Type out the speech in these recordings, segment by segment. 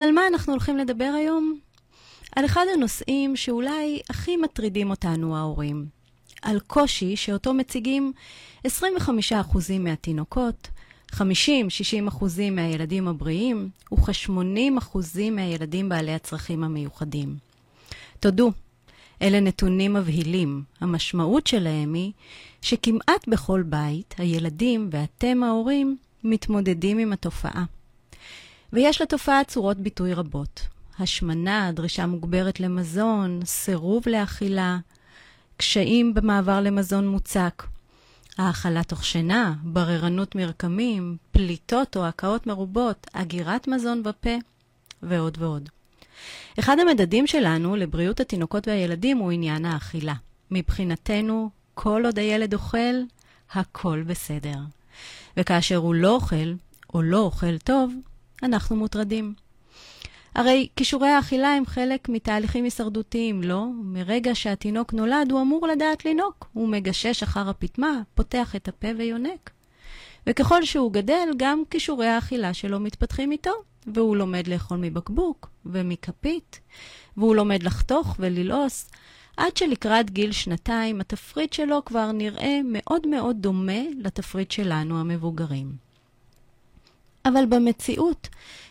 על מה אנחנו הולכים לדבר היום? על אחד הנושאים שאולי הכי מטרידים אותנו ההורים. על קושי שאותו מציגים 25% מהתינוקות, 50-60% מהילדים הבריאים וכ-80% מהילדים בעלי הצרכים המיוחדים. תודו, אלה נתונים מבהילים. המשמעות שלהם היא שכמעט בכל בית הילדים ואתם ההורים מתמודדים עם התופעה. ויש לתופעה צורות ביטוי רבות. השמנה, דרישה מוגברת למזון, סירוב לאכילה, קשיים במעבר למזון מוצק, האכלה תוך שינה, בררנות מרקמים, פליטות או הקאות מרובות, אגירת מזון בפה ועוד ועוד. אחד המדדים שלנו לבריאות התינוקות והילדים הוא עניין האכילה. מבחינתנו, כל עוד הילד אוכל, הכל בסדר. וכאשר הוא לא אוכל, או לא אוכל טוב, אנחנו מוטרדים. הרי כישורי האכילה הם חלק מתהליכים הישרדותיים, לא? מרגע שהתינוק נולד, הוא אמור לדעת לינוק. הוא מגשש אחר הפטמה, פותח את הפה ויונק. וככל שהוא גדל, גם כישורי האכילה שלו מתפתחים איתו, והוא לומד לאכול מבקבוק ומכפית, והוא לומד לחתוך וללעוס, עד שלקראת גיל שנתיים התפריט שלו כבר נראה מאוד מאוד דומה לתפריט שלנו המבוגרים. אבל במציאות,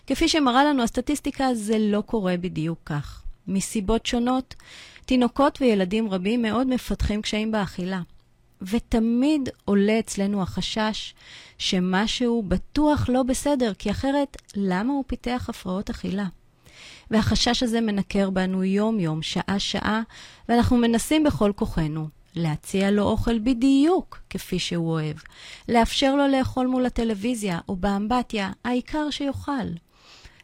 כפי שמראה לנו הסטטיסטיקה, זה לא קורה בדיוק כך. מסיבות שונות, תינוקות וילדים רבים מאוד מפתחים קשיים באכילה. ותמיד עולה אצלנו החשש שמשהו בטוח לא בסדר, כי אחרת, למה הוא פיתח הפרעות אכילה? והחשש הזה מנקר בנו יום-יום, שעה-שעה, ואנחנו מנסים בכל כוחנו להציע לו אוכל בדיוק כפי שהוא אוהב, לאפשר לו לאכול מול הטלוויזיה או באמבטיה, העיקר שיאכל.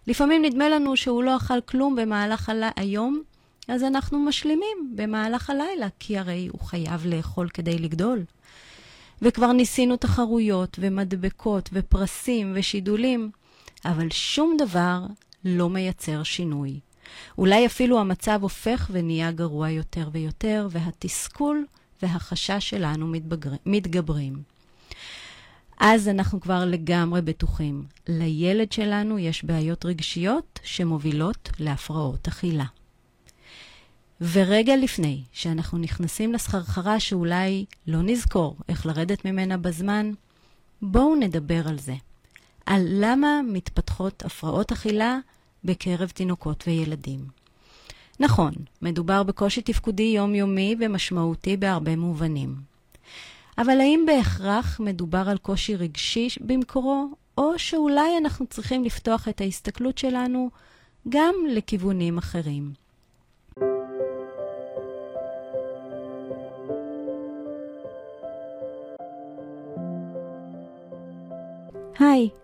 לפעמים נדמה לנו שהוא לא אכל כלום במהלך היום, אז אנחנו משלימים במהלך הלילה, כי הרי הוא חייב לאכול כדי לגדול. וכבר ניסינו תחרויות ומדבקות ופרסים ושידולים, אבל שום דבר לא מייצר שינוי. אולי אפילו המצב הופך ונהיה גרוע יותר ויותר, והתסכול והחשש שלנו מתבגר... מתגברים. אז אנחנו כבר לגמרי בטוחים. לילד שלנו יש בעיות רגשיות שמובילות להפרעות אכילה. ורגע לפני שאנחנו נכנסים לסחרחרה שאולי לא נזכור איך לרדת ממנה בזמן, בואו נדבר על זה. על למה מתפתחות הפרעות אכילה בקרב תינוקות וילדים. נכון, מדובר בקושי תפקודי יומיומי ומשמעותי בהרבה מובנים. אבל האם בהכרח מדובר על קושי רגשי במקורו, או שאולי אנחנו צריכים לפתוח את ההסתכלות שלנו גם לכיוונים אחרים? היי,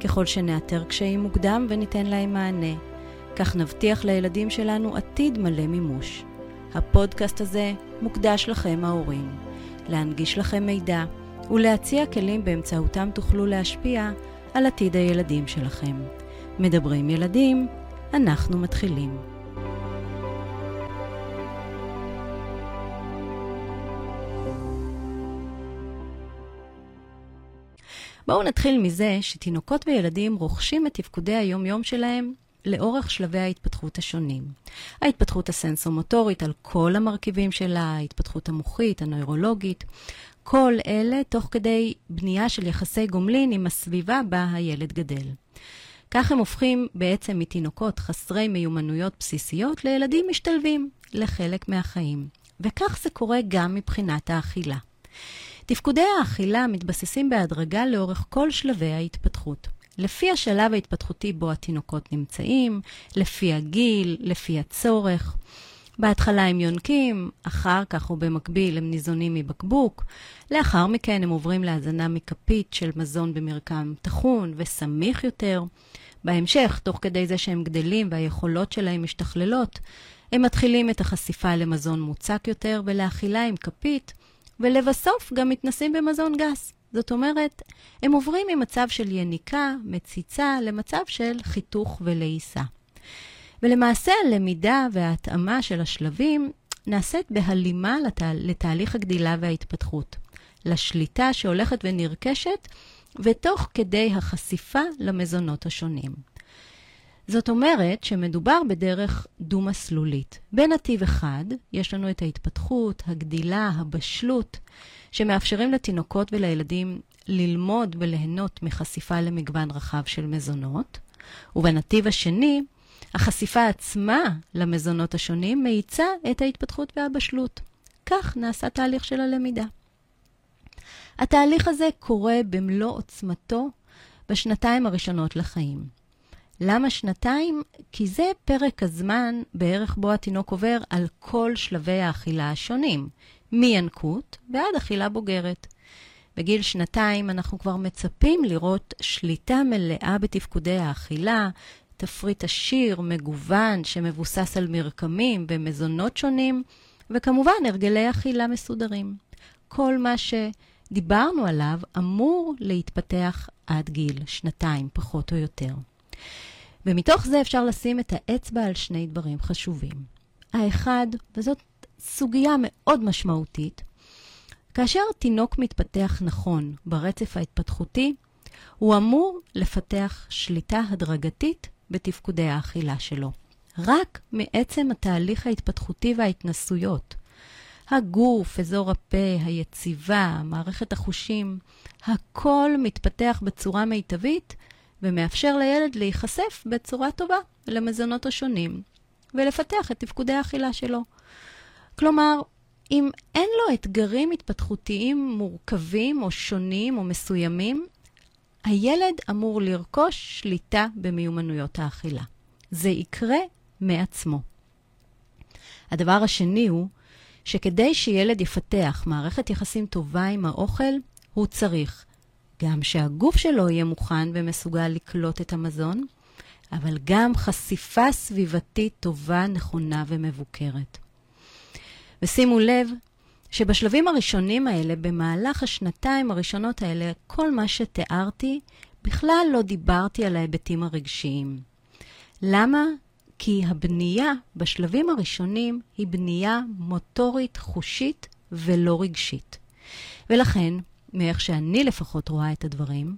ככל שנאתר קשיים מוקדם וניתן להם מענה, כך נבטיח לילדים שלנו עתיד מלא מימוש. הפודקאסט הזה מוקדש לכם ההורים, להנגיש לכם מידע ולהציע כלים באמצעותם תוכלו להשפיע על עתיד הילדים שלכם. מדברים ילדים, אנחנו מתחילים. בואו נתחיל מזה שתינוקות וילדים רוכשים את תפקודי היום-יום שלהם לאורך שלבי ההתפתחות השונים. ההתפתחות הסנסומוטורית על כל המרכיבים שלה, ההתפתחות המוחית, הנוירולוגית, כל אלה תוך כדי בנייה של יחסי גומלין עם הסביבה בה הילד גדל. כך הם הופכים בעצם מתינוקות חסרי מיומנויות בסיסיות לילדים משתלבים לחלק מהחיים. וכך זה קורה גם מבחינת האכילה. תפקודי האכילה מתבססים בהדרגה לאורך כל שלבי ההתפתחות. לפי השלב ההתפתחותי בו התינוקות נמצאים, לפי הגיל, לפי הצורך. בהתחלה הם יונקים, אחר כך ובמקביל הם ניזונים מבקבוק, לאחר מכן הם עוברים להזנה מכפית של מזון במרקם טחון וסמיך יותר. בהמשך, תוך כדי זה שהם גדלים והיכולות שלהם משתכללות, הם מתחילים את החשיפה למזון מוצק יותר ולאכילה עם כפית, ולבסוף גם מתנסים במזון גס. זאת אומרת, הם עוברים ממצב של יניקה, מציצה, למצב של חיתוך ולעיסה. ולמעשה הלמידה וההתאמה של השלבים נעשית בהלימה לתה, לתהליך הגדילה וההתפתחות, לשליטה שהולכת ונרכשת, ותוך כדי החשיפה למזונות השונים. זאת אומרת שמדובר בדרך דו-מסלולית. בנתיב אחד יש לנו את ההתפתחות, הגדילה, הבשלות, שמאפשרים לתינוקות ולילדים ללמוד וליהנות מחשיפה למגוון רחב של מזונות, ובנתיב השני, החשיפה עצמה למזונות השונים מאיצה את ההתפתחות והבשלות. כך נעשה תהליך של הלמידה. התהליך הזה קורה במלוא עוצמתו בשנתיים הראשונות לחיים. למה שנתיים? כי זה פרק הזמן בערך בו התינוק עובר על כל שלבי האכילה השונים, מינקות ועד אכילה בוגרת. בגיל שנתיים אנחנו כבר מצפים לראות שליטה מלאה בתפקודי האכילה, תפריט עשיר, מגוון, שמבוסס על מרקמים ומזונות שונים, וכמובן הרגלי אכילה מסודרים. כל מה שדיברנו עליו אמור להתפתח עד גיל שנתיים, פחות או יותר. ומתוך זה אפשר לשים את האצבע על שני דברים חשובים. האחד, וזאת סוגיה מאוד משמעותית, כאשר תינוק מתפתח נכון ברצף ההתפתחותי, הוא אמור לפתח שליטה הדרגתית בתפקודי האכילה שלו. רק מעצם התהליך ההתפתחותי וההתנסויות. הגוף, אזור הפה, היציבה, מערכת החושים, הכל מתפתח בצורה מיטבית ומאפשר לילד להיחשף בצורה טובה למזונות השונים ולפתח את תפקודי האכילה שלו. כלומר, אם אין לו אתגרים התפתחותיים מורכבים או שונים או מסוימים, הילד אמור לרכוש שליטה במיומנויות האכילה. זה יקרה מעצמו. הדבר השני הוא שכדי שילד יפתח מערכת יחסים טובה עם האוכל, הוא צריך גם שהגוף שלו יהיה מוכן ומסוגל לקלוט את המזון, אבל גם חשיפה סביבתית טובה, נכונה ומבוקרת. ושימו לב שבשלבים הראשונים האלה, במהלך השנתיים הראשונות האלה, כל מה שתיארתי, בכלל לא דיברתי על ההיבטים הרגשיים. למה? כי הבנייה בשלבים הראשונים היא בנייה מוטורית, חושית ולא רגשית. ולכן, מאיך שאני לפחות רואה את הדברים,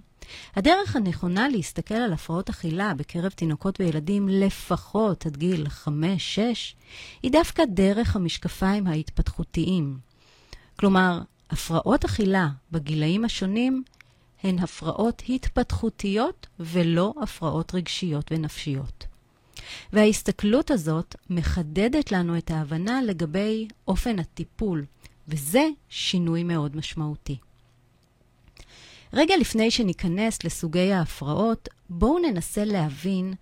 הדרך הנכונה להסתכל על הפרעות אכילה בקרב תינוקות וילדים לפחות עד גיל 5-6, היא דווקא דרך המשקפיים ההתפתחותיים. כלומר, הפרעות אכילה בגילאים השונים הן הפרעות התפתחותיות ולא הפרעות רגשיות ונפשיות. וההסתכלות הזאת מחדדת לנו את ההבנה לגבי אופן הטיפול, וזה שינוי מאוד משמעותי. רגע לפני שניכנס לסוגי ההפרעות, בואו ננסה להבין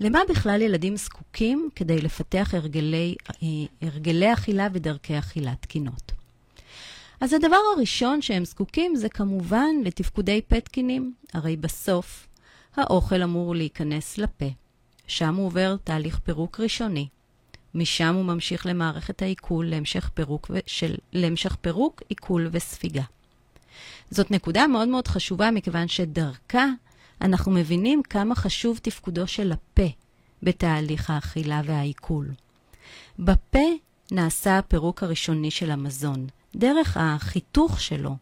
למה בכלל ילדים זקוקים כדי לפתח הרגלי, הרגלי אכילה ודרכי אכילה תקינות. אז הדבר הראשון שהם זקוקים זה כמובן לתפקודי פה תקינים, הרי בסוף האוכל אמור להיכנס לפה. שם הוא עובר תהליך פירוק ראשוני. משם הוא ממשיך למערכת העיכול להמשך פירוק, ו... של... להמשך פירוק, עיכול וספיגה. זאת נקודה מאוד מאוד חשובה, מכיוון שדרכה אנחנו מבינים כמה חשוב תפקודו של הפה בתהליך האכילה והעיכול. בפה נעשה הפירוק הראשוני של המזון, דרך החיתוך שלו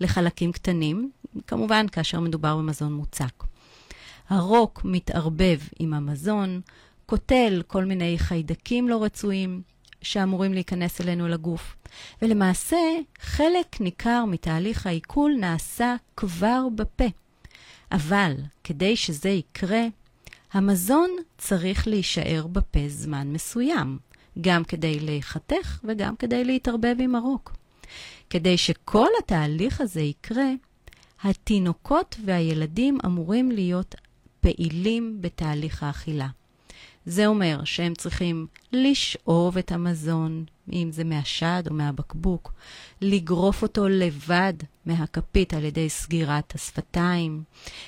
לחלקים קטנים, כמובן כאשר מדובר במזון מוצק. הרוק מתערבב עם המזון, קוטל כל מיני חיידקים לא רצויים, שאמורים להיכנס אלינו לגוף. ולמעשה, חלק ניכר מתהליך העיכול נעשה כבר בפה. אבל כדי שזה יקרה, המזון צריך להישאר בפה זמן מסוים, גם כדי להיחתך וגם כדי להתערבב עם הרוק. כדי שכל התהליך הזה יקרה, התינוקות והילדים אמורים להיות פעילים בתהליך האכילה. זה אומר שהם צריכים לשאוב את המזון אם זה מהשד או מהבקבוק, לגרוף אותו לבד מהכפית על ידי סגירת השפתיים.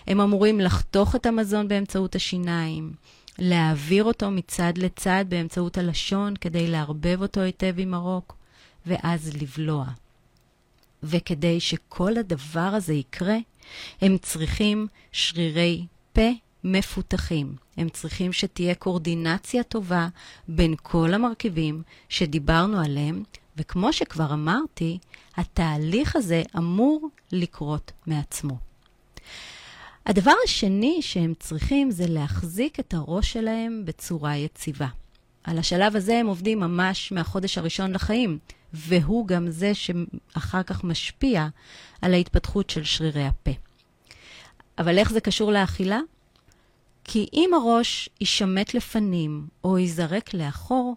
הם אמורים לחתוך את המזון באמצעות השיניים, להעביר אותו מצד לצד באמצעות הלשון כדי לערבב אותו היטב עם הרוק, ואז לבלוע. וכדי שכל הדבר הזה יקרה, הם צריכים שרירי פה מפותחים. הם צריכים שתהיה קורדינציה טובה בין כל המרכיבים שדיברנו עליהם, וכמו שכבר אמרתי, התהליך הזה אמור לקרות מעצמו. הדבר השני שהם צריכים זה להחזיק את הראש שלהם בצורה יציבה. על השלב הזה הם עובדים ממש מהחודש הראשון לחיים, והוא גם זה שאחר כך משפיע על ההתפתחות של שרירי הפה. אבל איך זה קשור לאכילה? כי אם הראש יישמט לפנים או ייזרק לאחור,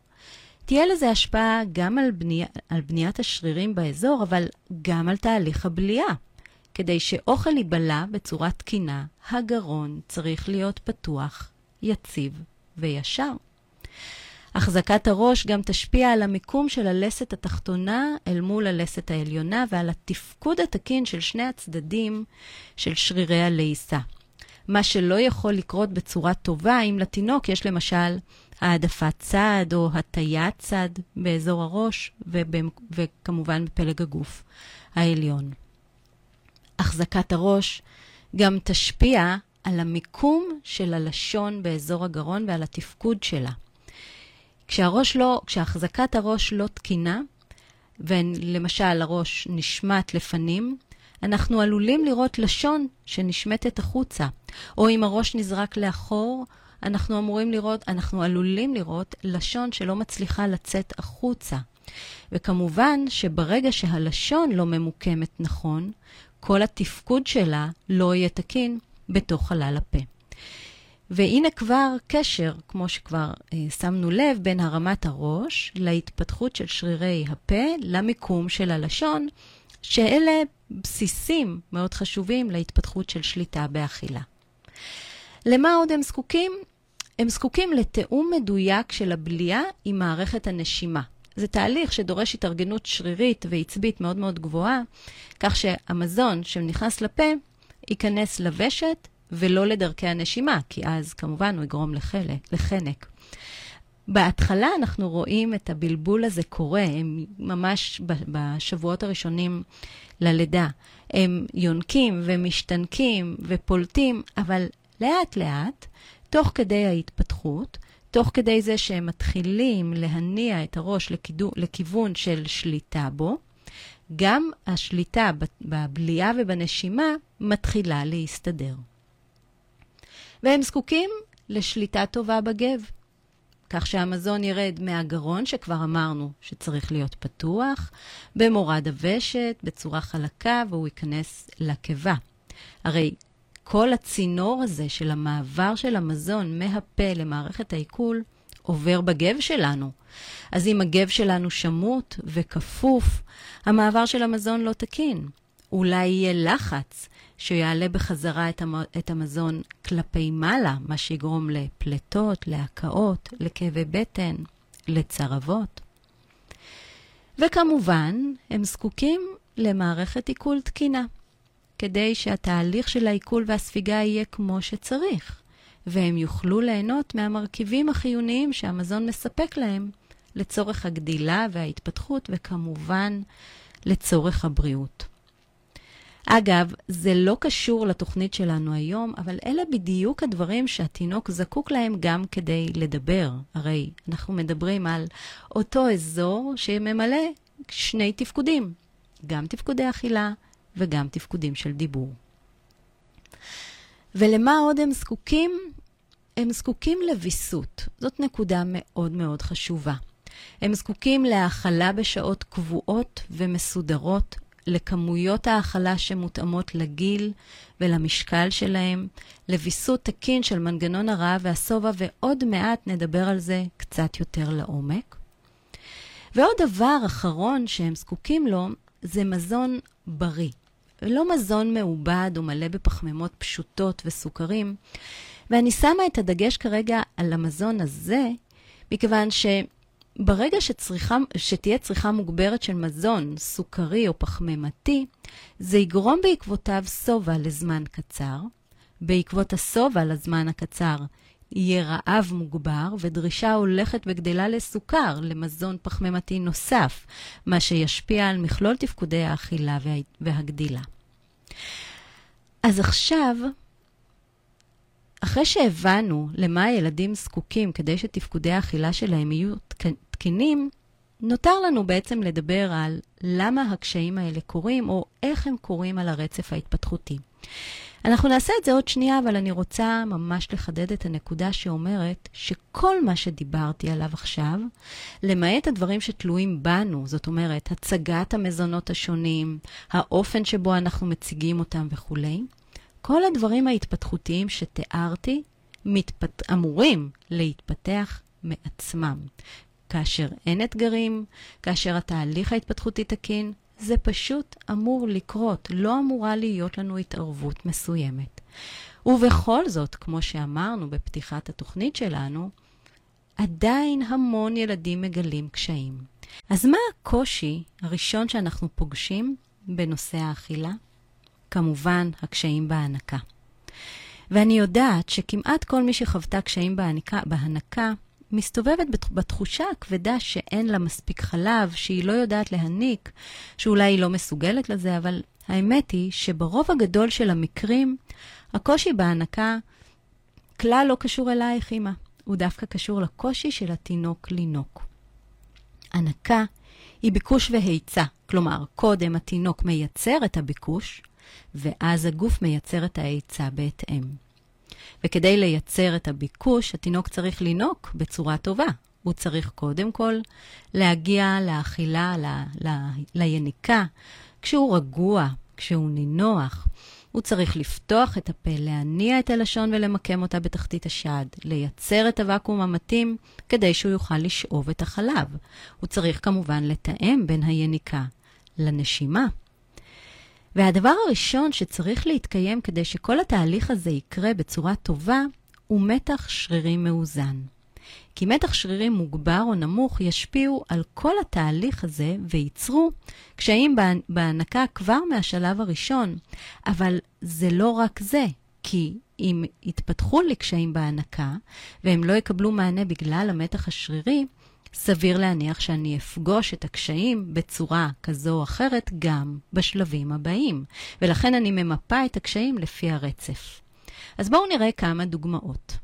תהיה לזה השפעה גם על, בני... על בניית השרירים באזור, אבל גם על תהליך הבליעה. כדי שאוכל ייבלע בצורה תקינה, הגרון צריך להיות פתוח, יציב וישר. החזקת הראש גם תשפיע על המיקום של הלסת התחתונה אל מול הלסת העליונה ועל התפקוד התקין של שני הצדדים של שרירי הלעיסה. מה שלא יכול לקרות בצורה טובה אם לתינוק יש למשל העדפת צד או הטיית צד באזור הראש וכמובן בפלג הגוף העליון. החזקת הראש גם תשפיע על המיקום של הלשון באזור הגרון ועל התפקוד שלה. כשהראש לא, כשהחזקת הראש לא תקינה, ולמשל הראש נשמט לפנים, אנחנו עלולים לראות לשון שנשמטת החוצה, או אם הראש נזרק לאחור, אנחנו אמורים לראות, אנחנו עלולים לראות לשון שלא מצליחה לצאת החוצה. וכמובן שברגע שהלשון לא ממוקמת נכון, כל התפקוד שלה לא יהיה תקין בתוך חלל הפה. והנה כבר קשר, כמו שכבר אה, שמנו לב, בין הרמת הראש להתפתחות של שרירי הפה למיקום של הלשון, שאלה בסיסים מאוד חשובים להתפתחות של שליטה באכילה. למה עוד הם זקוקים? הם זקוקים לתיאום מדויק של הבליעה עם מערכת הנשימה. זה תהליך שדורש התארגנות שרירית ועצבית מאוד מאוד גבוהה, כך שהמזון שנכנס לפה ייכנס לוושת ולא לדרכי הנשימה, כי אז כמובן הוא יגרום לחלק, לחנק. בהתחלה אנחנו רואים את הבלבול הזה קורה, הם ממש בשבועות הראשונים ללידה. הם יונקים ומשתנקים ופולטים, אבל לאט לאט, תוך כדי ההתפתחות, תוך כדי זה שהם מתחילים להניע את הראש לכידו, לכיוון של שליטה בו, גם השליטה בבליעה ובנשימה מתחילה להסתדר. והם זקוקים לשליטה טובה בגב, כך שהמזון ירד מהגרון, שכבר אמרנו שצריך להיות פתוח, במורד הוושט, בצורה חלקה, והוא ייכנס לקיבה. הרי כל הצינור הזה של המעבר של המזון מהפה למערכת העיכול עובר בגב שלנו. אז אם הגב שלנו שמוט וכפוף, המעבר של המזון לא תקין. אולי יהיה לחץ שיעלה בחזרה את המזון כלפי מעלה, מה שיגרום לפלטות, להקאות, לכאבי בטן, לצרבות. וכמובן, הם זקוקים למערכת עיכול תקינה. כדי שהתהליך של העיכול והספיגה יהיה כמו שצריך, והם יוכלו ליהנות מהמרכיבים החיוניים שהמזון מספק להם לצורך הגדילה וההתפתחות, וכמובן לצורך הבריאות. אגב, זה לא קשור לתוכנית שלנו היום, אבל אלה בדיוק הדברים שהתינוק זקוק להם גם כדי לדבר. הרי אנחנו מדברים על אותו אזור שממלא שני תפקודים, גם תפקודי אכילה וגם תפקודים של דיבור. ולמה עוד הם זקוקים? הם זקוקים לוויסות. זאת נקודה מאוד מאוד חשובה. הם זקוקים להאכלה בשעות קבועות ומסודרות, לכמויות האכלה שמותאמות לגיל ולמשקל שלהם, לוויסות תקין של מנגנון הרעב והשובע, ועוד מעט נדבר על זה קצת יותר לעומק. ועוד דבר אחרון שהם זקוקים לו זה מזון בריא. לא מזון מעובד או מלא בפחמימות פשוטות וסוכרים. ואני שמה את הדגש כרגע על המזון הזה, מכיוון ברגע שצריכה, שתהיה צריכה מוגברת של מזון, סוכרי או פחמימתי, זה יגרום בעקבותיו שובע לזמן קצר. בעקבות השובע לזמן הקצר יהיה רעב מוגבר ודרישה הולכת וגדלה לסוכר, למזון פחמימתי נוסף, מה שישפיע על מכלול תפקודי האכילה והגדילה. אז עכשיו, אחרי שהבנו למה הילדים זקוקים כדי שתפקודי האכילה שלהם יהיו תקינים, נותר לנו בעצם לדבר על למה הקשיים האלה קורים, או איך הם קורים על הרצף ההתפתחותי. אנחנו נעשה את זה עוד שנייה, אבל אני רוצה ממש לחדד את הנקודה שאומרת שכל מה שדיברתי עליו עכשיו, למעט הדברים שתלויים בנו, זאת אומרת, הצגת המזונות השונים, האופן שבו אנחנו מציגים אותם וכולי, כל הדברים ההתפתחותיים שתיארתי מתפת... אמורים להתפתח מעצמם. כאשר אין אתגרים, כאשר התהליך ההתפתחותי תקין, זה פשוט אמור לקרות, לא אמורה להיות לנו התערבות מסוימת. ובכל זאת, כמו שאמרנו בפתיחת התוכנית שלנו, עדיין המון ילדים מגלים קשיים. אז מה הקושי הראשון שאנחנו פוגשים בנושא האכילה? כמובן, הקשיים בהנקה. ואני יודעת שכמעט כל מי שחוותה קשיים בהנקה, בהנקה מסתובבת בתחושה הכבדה שאין לה מספיק חלב, שהיא לא יודעת להניק, שאולי היא לא מסוגלת לזה, אבל האמת היא שברוב הגדול של המקרים, הקושי בהנקה כלל לא קשור אלייך, אמא. הוא דווקא קשור לקושי של התינוק לינוק. הנקה היא ביקוש והיצע, כלומר, קודם התינוק מייצר את הביקוש, ואז הגוף מייצר את ההיצע בהתאם. וכדי לייצר את הביקוש, התינוק צריך לינוק בצורה טובה. הוא צריך קודם כל להגיע לאכילה, ל, ל, ליניקה, כשהוא רגוע, כשהוא נינוח. הוא צריך לפתוח את הפה, להניע את הלשון ולמקם אותה בתחתית השד, לייצר את הוואקום המתאים כדי שהוא יוכל לשאוב את החלב. הוא צריך כמובן לתאם בין היניקה לנשימה. והדבר הראשון שצריך להתקיים כדי שכל התהליך הזה יקרה בצורה טובה, הוא מתח שרירי מאוזן. כי מתח שרירי מוגבר או נמוך ישפיעו על כל התהליך הזה וייצרו קשיים בהנקה כבר מהשלב הראשון. אבל זה לא רק זה, כי אם יתפתחו לי קשיים בהנקה והם לא יקבלו מענה בגלל המתח השרירי, סביר להניח שאני אפגוש את הקשיים בצורה כזו או אחרת גם בשלבים הבאים, ולכן אני ממפה את הקשיים לפי הרצף. אז בואו נראה כמה דוגמאות.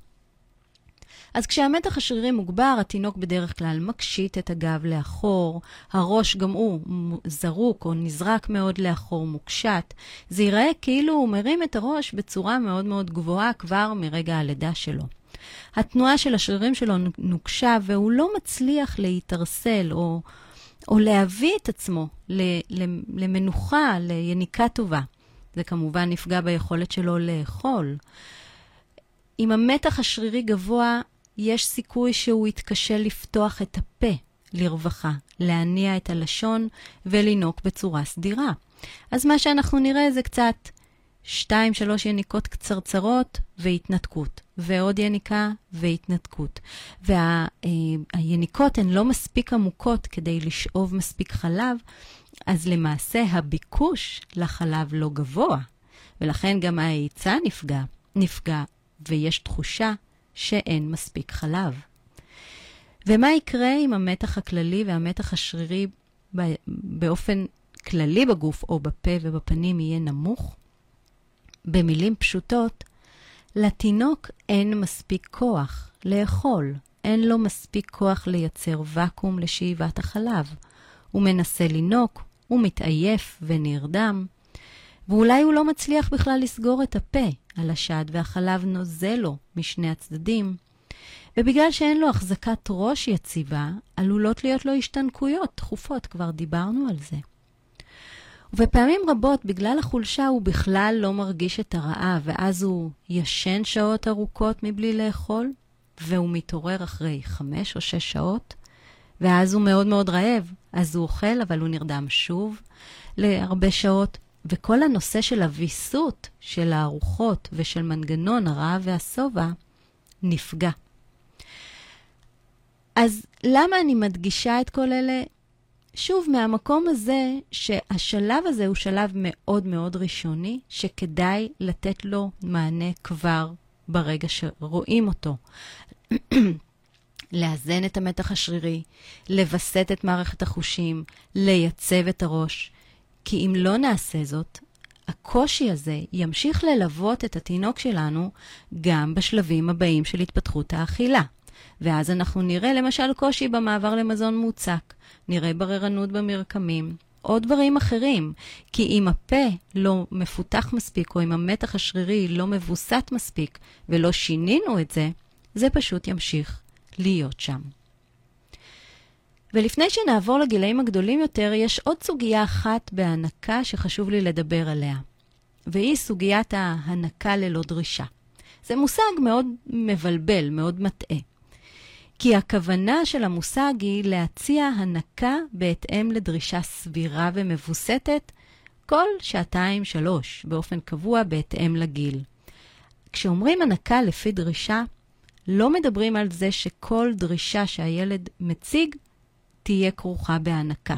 אז כשהמתח השרירי מוגבר, התינוק בדרך כלל מקשיט את הגב לאחור, הראש גם הוא זרוק או נזרק מאוד לאחור, מוקשט. זה ייראה כאילו הוא מרים את הראש בצורה מאוד מאוד גבוהה כבר מרגע הלידה שלו. התנועה של השרירים שלו נוקשה, והוא לא מצליח להתערסל או, או להביא את עצמו למנוחה, ליניקה טובה. זה כמובן נפגע ביכולת שלו לאכול. אם המתח השרירי גבוה, יש סיכוי שהוא יתקשה לפתוח את הפה לרווחה, להניע את הלשון ולינוק בצורה סדירה. אז מה שאנחנו נראה זה קצת שתיים, שלוש יניקות קצרצרות והתנתקות, ועוד יניקה והתנתקות. והיניקות הן לא מספיק עמוקות כדי לשאוב מספיק חלב, אז למעשה הביקוש לחלב לא גבוה, ולכן גם ההיצע נפגע, נפגע, ויש תחושה שאין מספיק חלב. ומה יקרה אם המתח הכללי והמתח השרירי באופן כללי בגוף או בפה ובפנים יהיה נמוך? במילים פשוטות, לתינוק אין מספיק כוח לאכול, אין לו מספיק כוח לייצר ואקום לשאיבת החלב. הוא מנסה לינוק, הוא מתעייף ונרדם, ואולי הוא לא מצליח בכלל לסגור את הפה על השד והחלב נוזל לו משני הצדדים. ובגלל שאין לו החזקת ראש יציבה, עלולות להיות לו השתנקויות תכופות, כבר דיברנו על זה. ופעמים רבות, בגלל החולשה, הוא בכלל לא מרגיש את הרעב, ואז הוא ישן שעות ארוכות מבלי לאכול, והוא מתעורר אחרי חמש או שש שעות, ואז הוא מאוד מאוד רעב, אז הוא אוכל, אבל הוא נרדם שוב להרבה שעות. וכל הנושא של הוויסות של הארוחות ושל מנגנון הרעב והשובע נפגע. אז למה אני מדגישה את כל אלה? שוב, מהמקום הזה שהשלב הזה הוא שלב מאוד מאוד ראשוני, שכדאי לתת לו מענה כבר ברגע שרואים אותו. לאזן את המתח השרירי, לווסת את מערכת החושים, לייצב את הראש. כי אם לא נעשה זאת, הקושי הזה ימשיך ללוות את התינוק שלנו גם בשלבים הבאים של התפתחות האכילה. ואז אנחנו נראה למשל קושי במעבר למזון מוצק, נראה בררנות במרקמים, או דברים אחרים. כי אם הפה לא מפותח מספיק, או אם המתח השרירי לא מבוסת מספיק, ולא שינינו את זה, זה פשוט ימשיך להיות שם. ולפני שנעבור לגילאים הגדולים יותר, יש עוד סוגיה אחת בהנקה שחשוב לי לדבר עליה, והיא סוגיית ההנקה ללא דרישה. זה מושג מאוד מבלבל, מאוד מטעה. כי הכוונה של המושג היא להציע הנקה בהתאם לדרישה סבירה ומבוסתת כל שעתיים-שלוש, באופן קבוע בהתאם לגיל. כשאומרים הנקה לפי דרישה, לא מדברים על זה שכל דרישה שהילד מציג תהיה כרוכה בהנקה.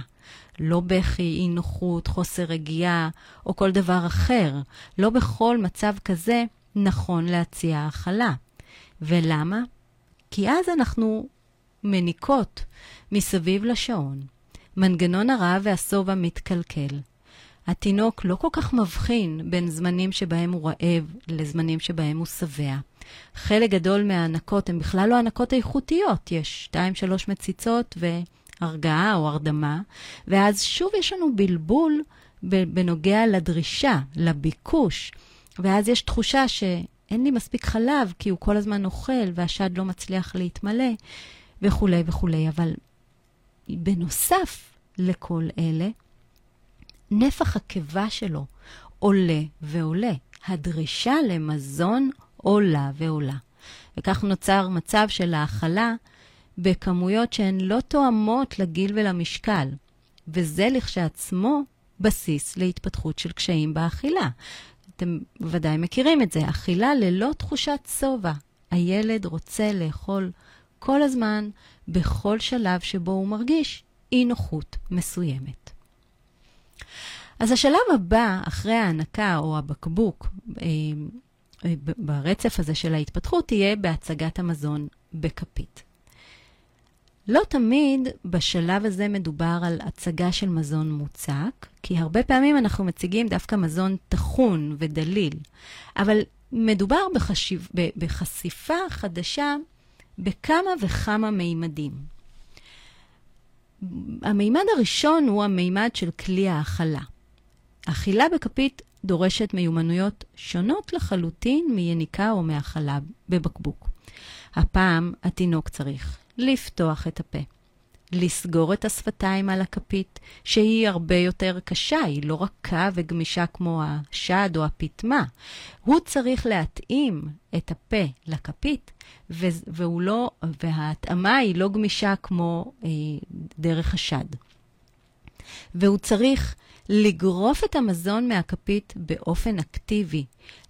לא בכי, אי נוחות, חוסר רגיעה או כל דבר אחר. לא בכל מצב כזה נכון להציע האכלה. ולמה? כי אז אנחנו מניקות מסביב לשעון. מנגנון הרעב והשובע מתקלקל. התינוק לא כל כך מבחין בין זמנים שבהם הוא רעב לזמנים שבהם הוא שבע. חלק גדול מההנקות הן בכלל לא הנקות איכותיות, יש שתיים, שלוש מציצות והרגעה או הרדמה, ואז שוב יש לנו בלבול בנוגע לדרישה, לביקוש, ואז יש תחושה שאין לי מספיק חלב כי הוא כל הזמן אוכל והשד לא מצליח להתמלא, וכולי וכולי. אבל בנוסף לכל אלה, נפח הקיבה שלו עולה ועולה. הדרישה למזון עולה ועולה. וכך נוצר מצב של האכלה בכמויות שהן לא תואמות לגיל ולמשקל, וזה לכשעצמו בסיס להתפתחות של קשיים באכילה. אתם ודאי מכירים את זה, אכילה ללא תחושת שובע. הילד רוצה לאכול כל הזמן, בכל שלב שבו הוא מרגיש אי נוחות מסוימת. אז השלב הבא, אחרי ההנקה או הבקבוק, אה, אה, ברצף הזה של ההתפתחות, תהיה בהצגת המזון בכפית. לא תמיד בשלב הזה מדובר על הצגה של מזון מוצק, כי הרבה פעמים אנחנו מציגים דווקא מזון טחון ודליל, אבל מדובר בחשיב, בחשיפה חדשה בכמה וכמה מימדים. המימד הראשון הוא המימד של כלי האכלה. אכילה בכפית דורשת מיומנויות שונות לחלוטין מיניקה או מהאכלה בבקבוק. הפעם התינוק צריך לפתוח את הפה, לסגור את השפתיים על הכפית, שהיא הרבה יותר קשה, היא לא רכה וגמישה כמו השד או הפטמה. הוא צריך להתאים את הפה לכפית, והוא לא, וההתאמה היא לא גמישה כמו אה, דרך השד. והוא צריך לגרוף את המזון מהכפית באופן אקטיבי.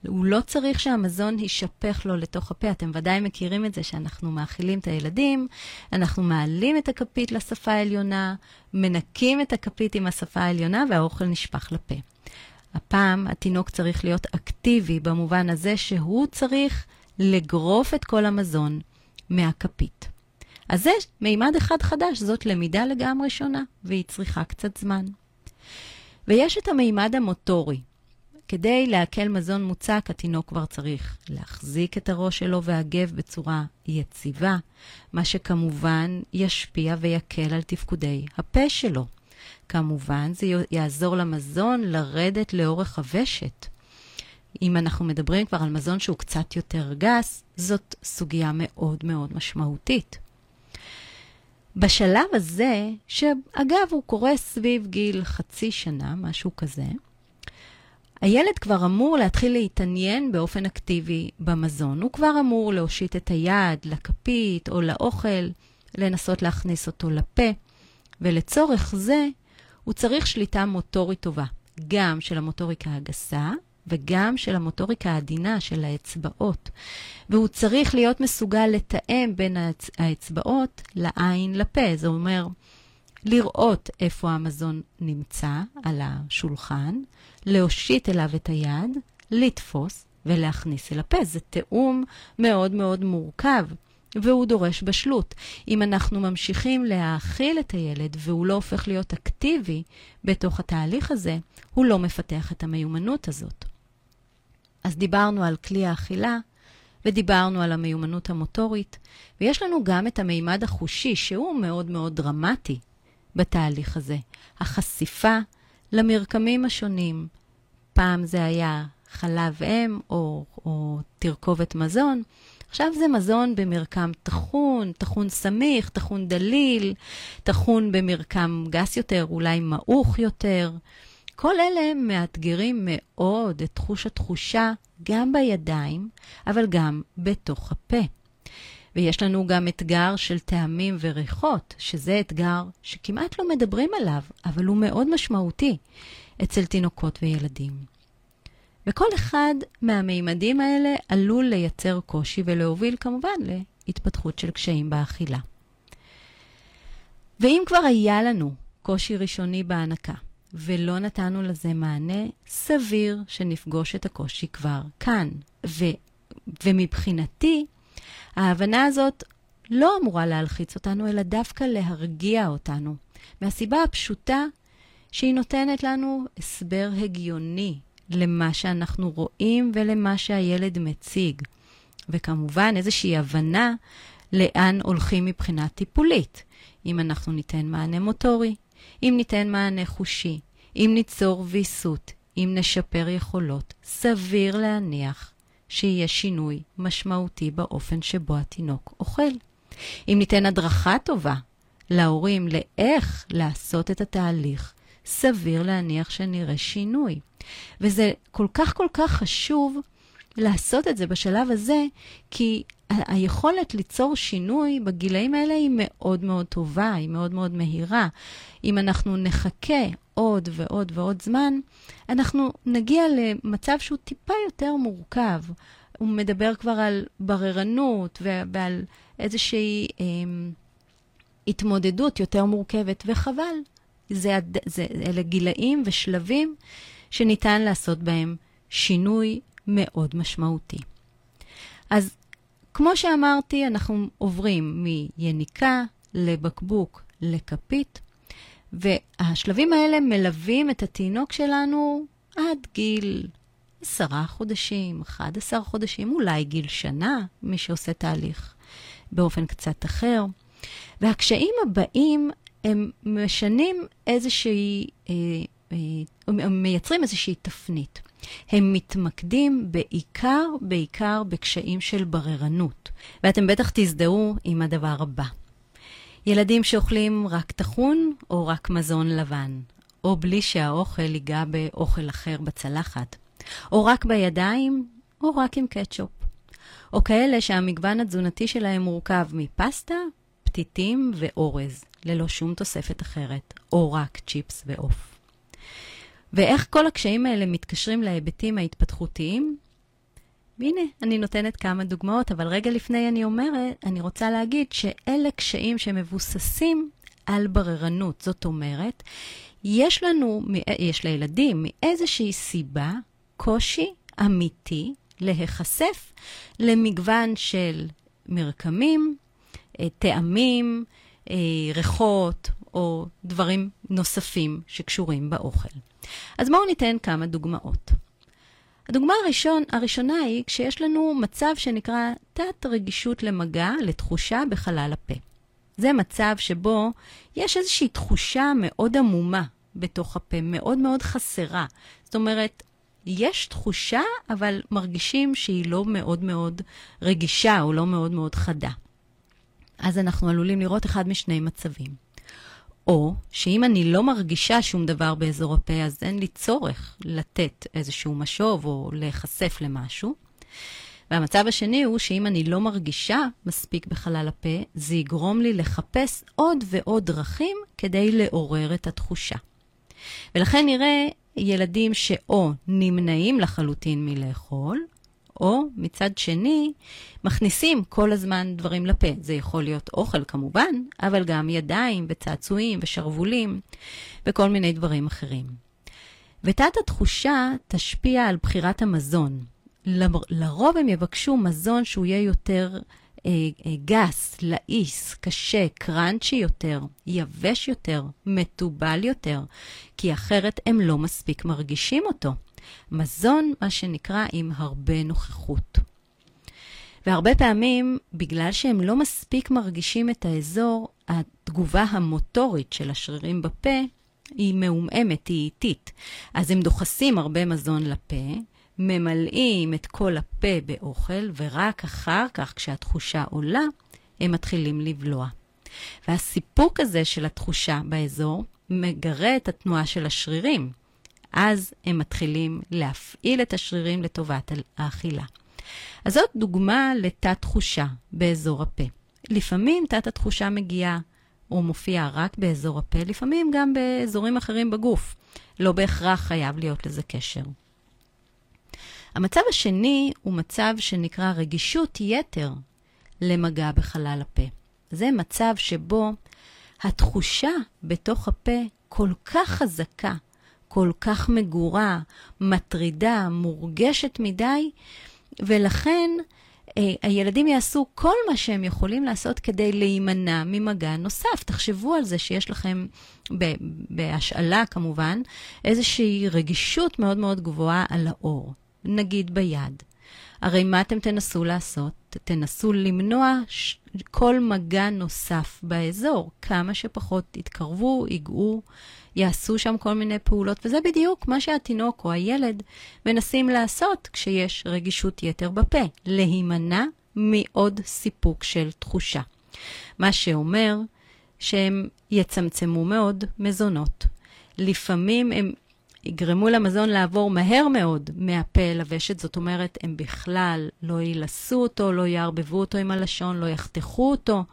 הוא לא צריך שהמזון יישפך לו לתוך הפה. אתם ודאי מכירים את זה שאנחנו מאכילים את הילדים, אנחנו מעלים את הכפית לשפה העליונה, מנקים את הכפית עם השפה העליונה והאוכל נשפך לפה. הפעם התינוק צריך להיות אקטיבי במובן הזה שהוא צריך לגרוף את כל המזון מהכפית. אז זה מימד אחד חדש, זאת למידה לגמרי שונה, והיא צריכה קצת זמן. ויש את המימד המוטורי. כדי לעכל מזון מוצק, התינוק כבר צריך להחזיק את הראש שלו והגב בצורה יציבה, מה שכמובן ישפיע ויקל על תפקודי הפה שלו. כמובן, זה יעזור למזון לרדת לאורך הוושט. אם אנחנו מדברים כבר על מזון שהוא קצת יותר גס, זאת סוגיה מאוד מאוד משמעותית. בשלב הזה, שאגב, הוא קורה סביב גיל חצי שנה, משהו כזה, הילד כבר אמור להתחיל להתעניין באופן אקטיבי במזון. הוא כבר אמור להושיט את היד לכפית או לאוכל, לנסות להכניס אותו לפה, ולצורך זה הוא צריך שליטה מוטורית טובה, גם של המוטוריקה הגסה וגם של המוטוריקה העדינה של האצבעות. והוא צריך להיות מסוגל לתאם בין האצ... האצבעות לעין לפה. זה אומר לראות איפה המזון נמצא על השולחן, להושיט אליו את היד, לתפוס ולהכניס אל הפה. זה תיאום מאוד מאוד מורכב. והוא דורש בשלות. אם אנחנו ממשיכים להאכיל את הילד והוא לא הופך להיות אקטיבי בתוך התהליך הזה, הוא לא מפתח את המיומנות הזאת. אז דיברנו על כלי האכילה, ודיברנו על המיומנות המוטורית, ויש לנו גם את המימד החושי, שהוא מאוד מאוד דרמטי בתהליך הזה. החשיפה למרקמים השונים. פעם זה היה חלב אם או, או תרכובת מזון, עכשיו זה מזון במרקם טחון, טחון סמיך, טחון דליל, טחון במרקם גס יותר, אולי מעוך יותר. כל אלה מאתגרים מאוד את תחוש התחושה גם בידיים, אבל גם בתוך הפה. ויש לנו גם אתגר של טעמים וריחות, שזה אתגר שכמעט לא מדברים עליו, אבל הוא מאוד משמעותי אצל תינוקות וילדים. וכל אחד מהמימדים האלה עלול לייצר קושי ולהוביל כמובן להתפתחות של קשיים באכילה. ואם כבר היה לנו קושי ראשוני בהנקה ולא נתנו לזה מענה, סביר שנפגוש את הקושי כבר כאן. ו, ומבחינתי, ההבנה הזאת לא אמורה להלחיץ אותנו, אלא דווקא להרגיע אותנו. מהסיבה הפשוטה שהיא נותנת לנו הסבר הגיוני למה שאנחנו רואים ולמה שהילד מציג. וכמובן, איזושהי הבנה לאן הולכים מבחינה טיפולית. אם אנחנו ניתן מענה מוטורי, אם ניתן מענה חושי, אם ניצור ויסות, אם נשפר יכולות, סביר להניח שיהיה שינוי משמעותי באופן שבו התינוק אוכל. אם ניתן הדרכה טובה להורים לאיך לעשות את התהליך, סביר להניח שנראה שינוי. וזה כל כך כל כך חשוב לעשות את זה בשלב הזה, כי ה- היכולת ליצור שינוי בגילאים האלה היא מאוד מאוד טובה, היא מאוד מאוד מהירה. אם אנחנו נחכה עוד ועוד ועוד זמן, אנחנו נגיע למצב שהוא טיפה יותר מורכב. הוא מדבר כבר על בררנות ועל איזושהי אה, התמודדות יותר מורכבת, וחבל. זה, זה, אלה גילאים ושלבים שניתן לעשות בהם שינוי מאוד משמעותי. אז כמו שאמרתי, אנחנו עוברים מיניקה לבקבוק לכפית, והשלבים האלה מלווים את התינוק שלנו עד גיל עשרה חודשים, 11 חודשים, אולי גיל שנה, מי שעושה תהליך באופן קצת אחר. והקשיים הבאים הם משנים איזושהי אה, אה, מייצרים איזושהי תפנית. הם מתמקדים בעיקר, בעיקר בקשיים של בררנות. ואתם בטח תזדהו עם הדבר הבא. ילדים שאוכלים רק טחון או רק מזון לבן, או בלי שהאוכל ייגע באוכל אחר בצלחת, או רק בידיים, או רק עם קטשופ. או כאלה שהמגוון התזונתי שלהם מורכב מפסטה, פתיתים ואורז, ללא שום תוספת אחרת, או רק צ'יפס ועוף. ואיך כל הקשיים האלה מתקשרים להיבטים ההתפתחותיים? הנה, אני נותנת כמה דוגמאות, אבל רגע לפני אני אומרת, אני רוצה להגיד שאלה קשיים שמבוססים על בררנות. זאת אומרת, יש לנו, יש לילדים מאיזושהי סיבה קושי אמיתי להיחשף למגוון של מרקמים, אה, טעמים, אה, ריחות או דברים נוספים שקשורים באוכל. אז בואו ניתן כמה דוגמאות. הדוגמה הראשון, הראשונה היא כשיש לנו מצב שנקרא תת-רגישות למגע, לתחושה בחלל הפה. זה מצב שבו יש איזושהי תחושה מאוד עמומה בתוך הפה, מאוד מאוד חסרה. זאת אומרת, יש תחושה, אבל מרגישים שהיא לא מאוד מאוד רגישה או לא מאוד מאוד חדה. אז אנחנו עלולים לראות אחד משני מצבים. או שאם אני לא מרגישה שום דבר באזור הפה, אז אין לי צורך לתת איזשהו משוב או להיחשף למשהו. והמצב השני הוא שאם אני לא מרגישה מספיק בחלל הפה, זה יגרום לי לחפש עוד ועוד דרכים כדי לעורר את התחושה. ולכן נראה ילדים שאו נמנעים לחלוטין מלאכול, או מצד שני, מכניסים כל הזמן דברים לפה. זה יכול להיות אוכל כמובן, אבל גם ידיים וצעצועים ושרוולים וכל מיני דברים אחרים. ותת התחושה תשפיע על בחירת המזון. לרוב הם יבקשו מזון שהוא יהיה יותר אה, אה, גס, לעיס, קשה, קראנצ'י יותר, יבש יותר, מתובל יותר, כי אחרת הם לא מספיק מרגישים אותו. מזון, מה שנקרא, עם הרבה נוכחות. והרבה פעמים, בגלל שהם לא מספיק מרגישים את האזור, התגובה המוטורית של השרירים בפה היא מעומעמת, היא איטית. אז הם דוחסים הרבה מזון לפה, ממלאים את כל הפה באוכל, ורק אחר כך, כשהתחושה עולה, הם מתחילים לבלוע. והסיפוק הזה של התחושה באזור מגרה את התנועה של השרירים. אז הם מתחילים להפעיל את השרירים לטובת האכילה. אז זאת דוגמה לתת-תחושה באזור הפה. לפעמים תת-התחושה מגיעה או מופיעה רק באזור הפה, לפעמים גם באזורים אחרים בגוף. לא בהכרח חייב להיות לזה קשר. המצב השני הוא מצב שנקרא רגישות יתר למגע בחלל הפה. זה מצב שבו התחושה בתוך הפה כל כך חזקה, כל כך מגורה, מטרידה, מורגשת מדי, ולכן אה, הילדים יעשו כל מה שהם יכולים לעשות כדי להימנע ממגע נוסף. תחשבו על זה שיש לכם, בהשאלה כמובן, איזושהי רגישות מאוד מאוד גבוהה על האור. נגיד ביד. הרי מה אתם תנסו לעשות? תנסו למנוע ש... כל מגע נוסף באזור. כמה שפחות יתקרבו, ייגעו, יעשו שם כל מיני פעולות, וזה בדיוק מה שהתינוק או הילד מנסים לעשות כשיש רגישות יתר בפה, להימנע מעוד סיפוק של תחושה. מה שאומר שהם יצמצמו מאוד מזונות. לפעמים הם יגרמו למזון לעבור מהר מאוד מהפה אל הוושט, זאת אומרת, הם בכלל לא ילסו אותו, לא יערבבו אותו עם הלשון, לא יחתכו אותו,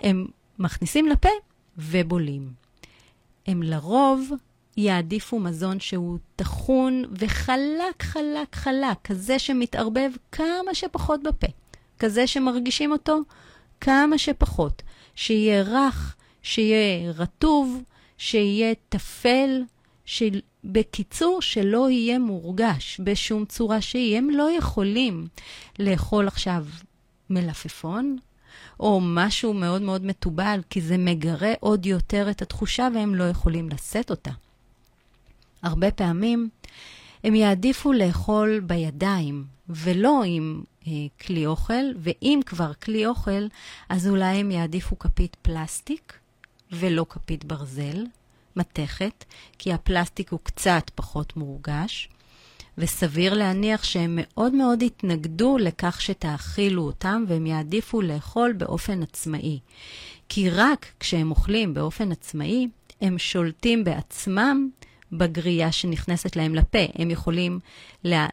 הם מכניסים לפה ובולים. הם לרוב יעדיפו מזון שהוא טחון וחלק, חלק, חלק, כזה שמתערבב כמה שפחות בפה, כזה שמרגישים אותו כמה שפחות, שיהיה רך, שיהיה רטוב, שיהיה טפל, של... בקיצור, שלא יהיה מורגש בשום צורה שהיא. הם לא יכולים לאכול עכשיו מלפפון, או משהו מאוד מאוד מתובל, כי זה מגרה עוד יותר את התחושה והם לא יכולים לשאת אותה. הרבה פעמים הם יעדיפו לאכול בידיים ולא עם אה, כלי אוכל, ואם כבר כלי אוכל, אז אולי הם יעדיפו כפית פלסטיק ולא כפית ברזל, מתכת, כי הפלסטיק הוא קצת פחות מורגש. וסביר להניח שהם מאוד מאוד יתנגדו לכך שתאכילו אותם והם יעדיפו לאכול באופן עצמאי. כי רק כשהם אוכלים באופן עצמאי, הם שולטים בעצמם בגרייה שנכנסת להם לפה. הם יכולים לה,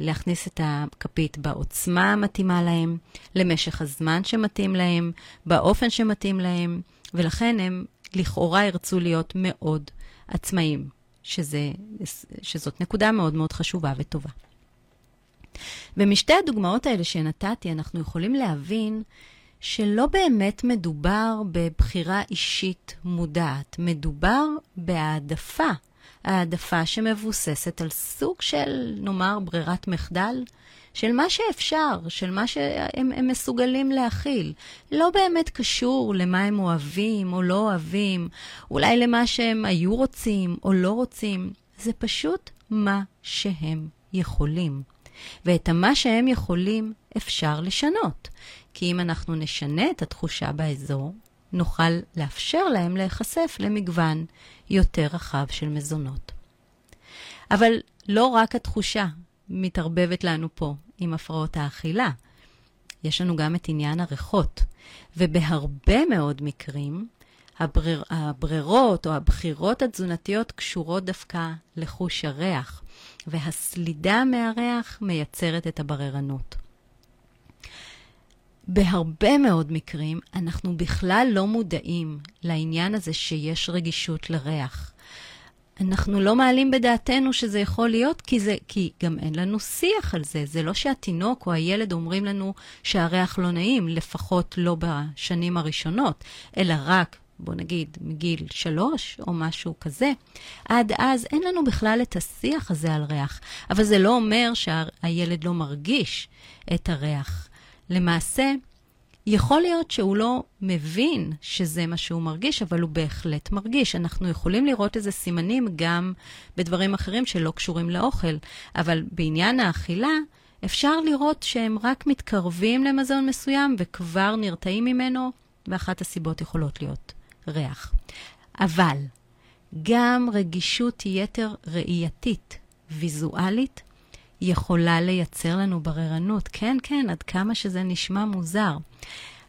להכניס את הכפית בעוצמה המתאימה להם, למשך הזמן שמתאים להם, באופן שמתאים להם, ולכן הם לכאורה ירצו להיות מאוד עצמאיים. שזה, שזאת נקודה מאוד מאוד חשובה וטובה. ומשתי הדוגמאות האלה שנתתי, אנחנו יכולים להבין שלא באמת מדובר בבחירה אישית מודעת, מדובר בהעדפה, העדפה שמבוססת על סוג של, נאמר, ברירת מחדל, של מה שאפשר, של מה שהם מסוגלים להכיל. לא באמת קשור למה הם אוהבים או לא אוהבים, אולי למה שהם היו רוצים או לא רוצים. זה פשוט מה שהם יכולים. ואת המה שהם יכולים אפשר לשנות. כי אם אנחנו נשנה את התחושה באזור, נוכל לאפשר להם להיחשף למגוון יותר רחב של מזונות. אבל לא רק התחושה מתערבבת לנו פה, עם הפרעות האכילה. יש לנו גם את עניין הריחות, ובהרבה מאוד מקרים, הברר, הברירות או הבחירות התזונתיות קשורות דווקא לחוש הריח, והסלידה מהריח מייצרת את הבררנות. בהרבה מאוד מקרים אנחנו בכלל לא מודעים לעניין הזה שיש רגישות לריח. אנחנו לא מעלים בדעתנו שזה יכול להיות, כי, זה, כי גם אין לנו שיח על זה. זה לא שהתינוק או הילד אומרים לנו שהריח לא נעים, לפחות לא בשנים הראשונות, אלא רק, בוא נגיד, מגיל שלוש או משהו כזה. עד אז אין לנו בכלל את השיח הזה על ריח. אבל זה לא אומר שהילד לא מרגיש את הריח. למעשה, יכול להיות שהוא לא מבין שזה מה שהוא מרגיש, אבל הוא בהחלט מרגיש. אנחנו יכולים לראות איזה סימנים גם בדברים אחרים שלא קשורים לאוכל, אבל בעניין האכילה, אפשר לראות שהם רק מתקרבים למזון מסוים וכבר נרתעים ממנו, ואחת הסיבות יכולות להיות ריח. אבל גם רגישות יתר ראייתית, ויזואלית, יכולה לייצר לנו בררנות. כן, כן, עד כמה שזה נשמע מוזר.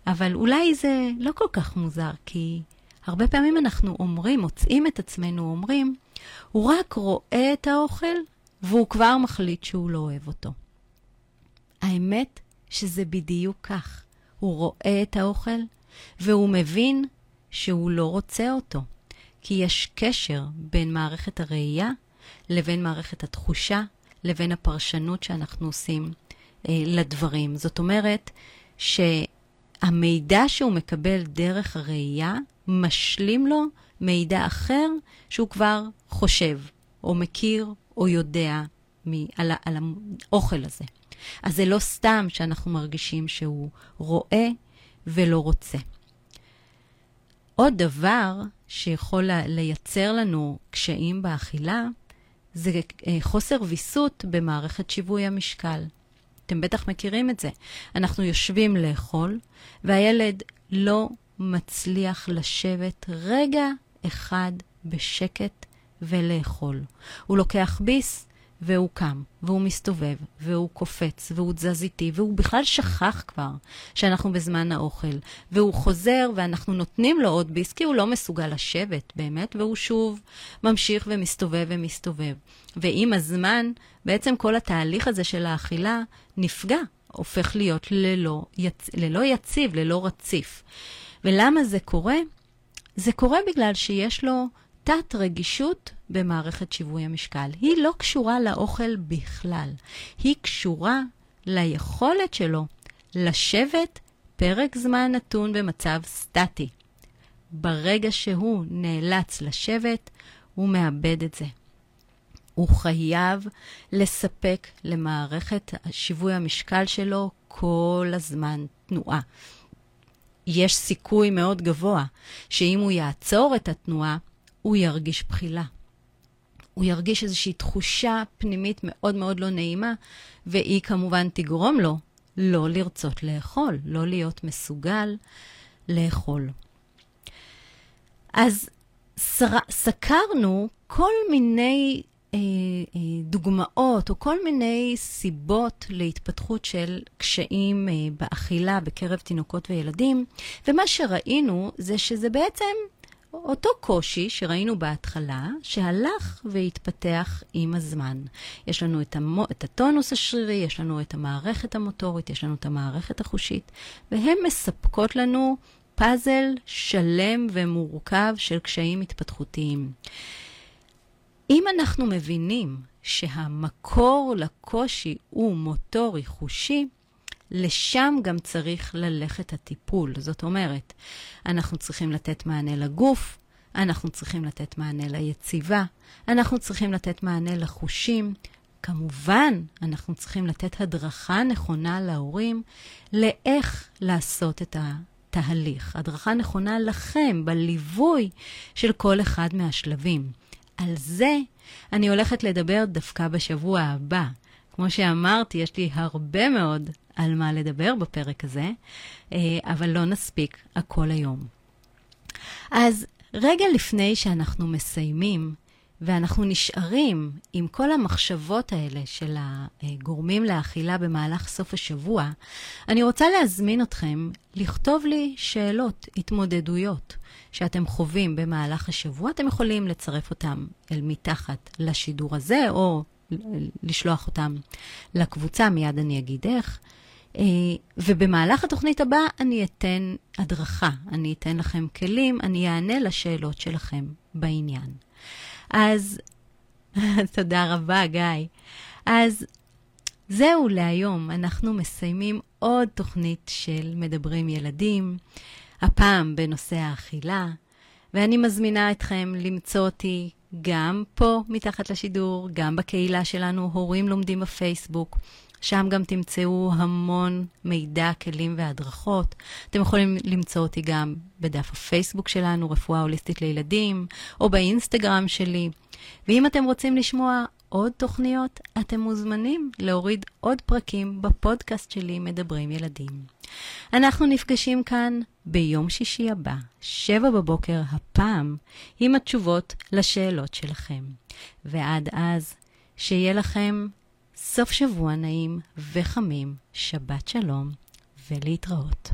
אבל אולי זה לא כל כך מוזר, כי הרבה פעמים אנחנו אומרים, מוצאים את עצמנו אומרים, הוא רק רואה את האוכל והוא כבר מחליט שהוא לא אוהב אותו. האמת שזה בדיוק כך. הוא רואה את האוכל והוא מבין שהוא לא רוצה אותו. כי יש קשר בין מערכת הראייה לבין מערכת התחושה לבין הפרשנות שאנחנו עושים אה, לדברים. זאת אומרת שהמידע שהוא מקבל דרך הראייה משלים לו מידע אחר שהוא כבר חושב, או מכיר, או יודע מ- על, על האוכל הזה. אז זה לא סתם שאנחנו מרגישים שהוא רואה ולא רוצה. עוד דבר שיכול לייצר לנו קשיים באכילה, זה אה, חוסר ויסות במערכת שיווי המשקל. אתם בטח מכירים את זה. אנחנו יושבים לאכול, והילד לא מצליח לשבת רגע אחד בשקט ולאכול. הוא לוקח ביס והוא קם, והוא מסתובב, והוא קופץ, והוא תזז איתי, והוא בכלל שכח כבר שאנחנו בזמן האוכל. והוא חוזר, ואנחנו נותנים לו עוד ביס, כי הוא לא מסוגל לשבת באמת, והוא שוב ממשיך ומסתובב ומסתובב. ועם הזמן, בעצם כל התהליך הזה של האכילה נפגע, הופך להיות ללא, יצ... ללא יציב, ללא רציף. ולמה זה קורה? זה קורה בגלל שיש לו תת-רגישות במערכת שיווי המשקל. היא לא קשורה לאוכל בכלל. היא קשורה ליכולת שלו לשבת פרק זמן נתון במצב סטטי. ברגע שהוא נאלץ לשבת, הוא מאבד את זה. הוא חייב לספק למערכת שיווי המשקל שלו כל הזמן תנועה. יש סיכוי מאוד גבוה שאם הוא יעצור את התנועה, הוא ירגיש בחילה. הוא ירגיש איזושהי תחושה פנימית מאוד מאוד לא נעימה, והיא כמובן תגרום לו לא לרצות לאכול, לא להיות מסוגל לאכול. אז סקרנו כל מיני אה, אה, דוגמאות או כל מיני סיבות להתפתחות של קשיים אה, באכילה בקרב תינוקות וילדים, ומה שראינו זה שזה בעצם אותו קושי שראינו בהתחלה, שהלך והתפתח עם הזמן. יש לנו את, המו, את הטונוס השרירי, יש לנו את המערכת המוטורית, יש לנו את המערכת החושית, והן מספקות לנו פאזל שלם ומורכב של קשיים התפתחותיים. אם אנחנו מבינים שהמקור לקושי הוא מוטורי חושי, לשם גם צריך ללכת הטיפול. זאת אומרת, אנחנו צריכים לתת מענה לגוף, אנחנו צריכים לתת מענה ליציבה, אנחנו צריכים לתת מענה לחושים. כמובן, אנחנו צריכים לתת הדרכה נכונה להורים לאיך לעשות את התהליך. הדרכה נכונה לכם בליווי של כל אחד מהשלבים. על זה אני הולכת לדבר דווקא בשבוע הבא. כמו שאמרתי, יש לי הרבה מאוד על מה לדבר בפרק הזה, אה, אבל לא נספיק הכל היום. אז רגע לפני שאנחנו מסיימים, ואנחנו נשארים עם כל המחשבות האלה של הגורמים לאכילה במהלך סוף השבוע, אני רוצה להזמין אתכם לכתוב לי שאלות, התמודדויות שאתם חווים במהלך השבוע. אתם יכולים לצרף אותם אל מתחת לשידור הזה, או לשלוח אותם לקבוצה, מיד אני אגיד איך. אה, ובמהלך התוכנית הבאה אני אתן הדרכה, אני אתן לכם כלים, אני אענה לשאלות שלכם בעניין. אז תודה רבה, גיא. אז זהו להיום, אנחנו מסיימים עוד תוכנית של מדברים ילדים, הפעם בנושא האכילה, ואני מזמינה אתכם למצוא אותי גם פה מתחת לשידור, גם בקהילה שלנו, הורים לומדים בפייסבוק. שם גם תמצאו המון מידע, כלים והדרכות. אתם יכולים למצוא אותי גם בדף הפייסבוק שלנו, רפואה הוליסטית לילדים, או באינסטגרם שלי. ואם אתם רוצים לשמוע עוד תוכניות, אתם מוזמנים להוריד עוד פרקים בפודקאסט שלי, מדברים ילדים. אנחנו נפגשים כאן ביום שישי הבא, שבע בבוקר הפעם, עם התשובות לשאלות שלכם. ועד אז, שיהיה לכם סוף שבוע נעים וחמים, שבת שלום ולהתראות.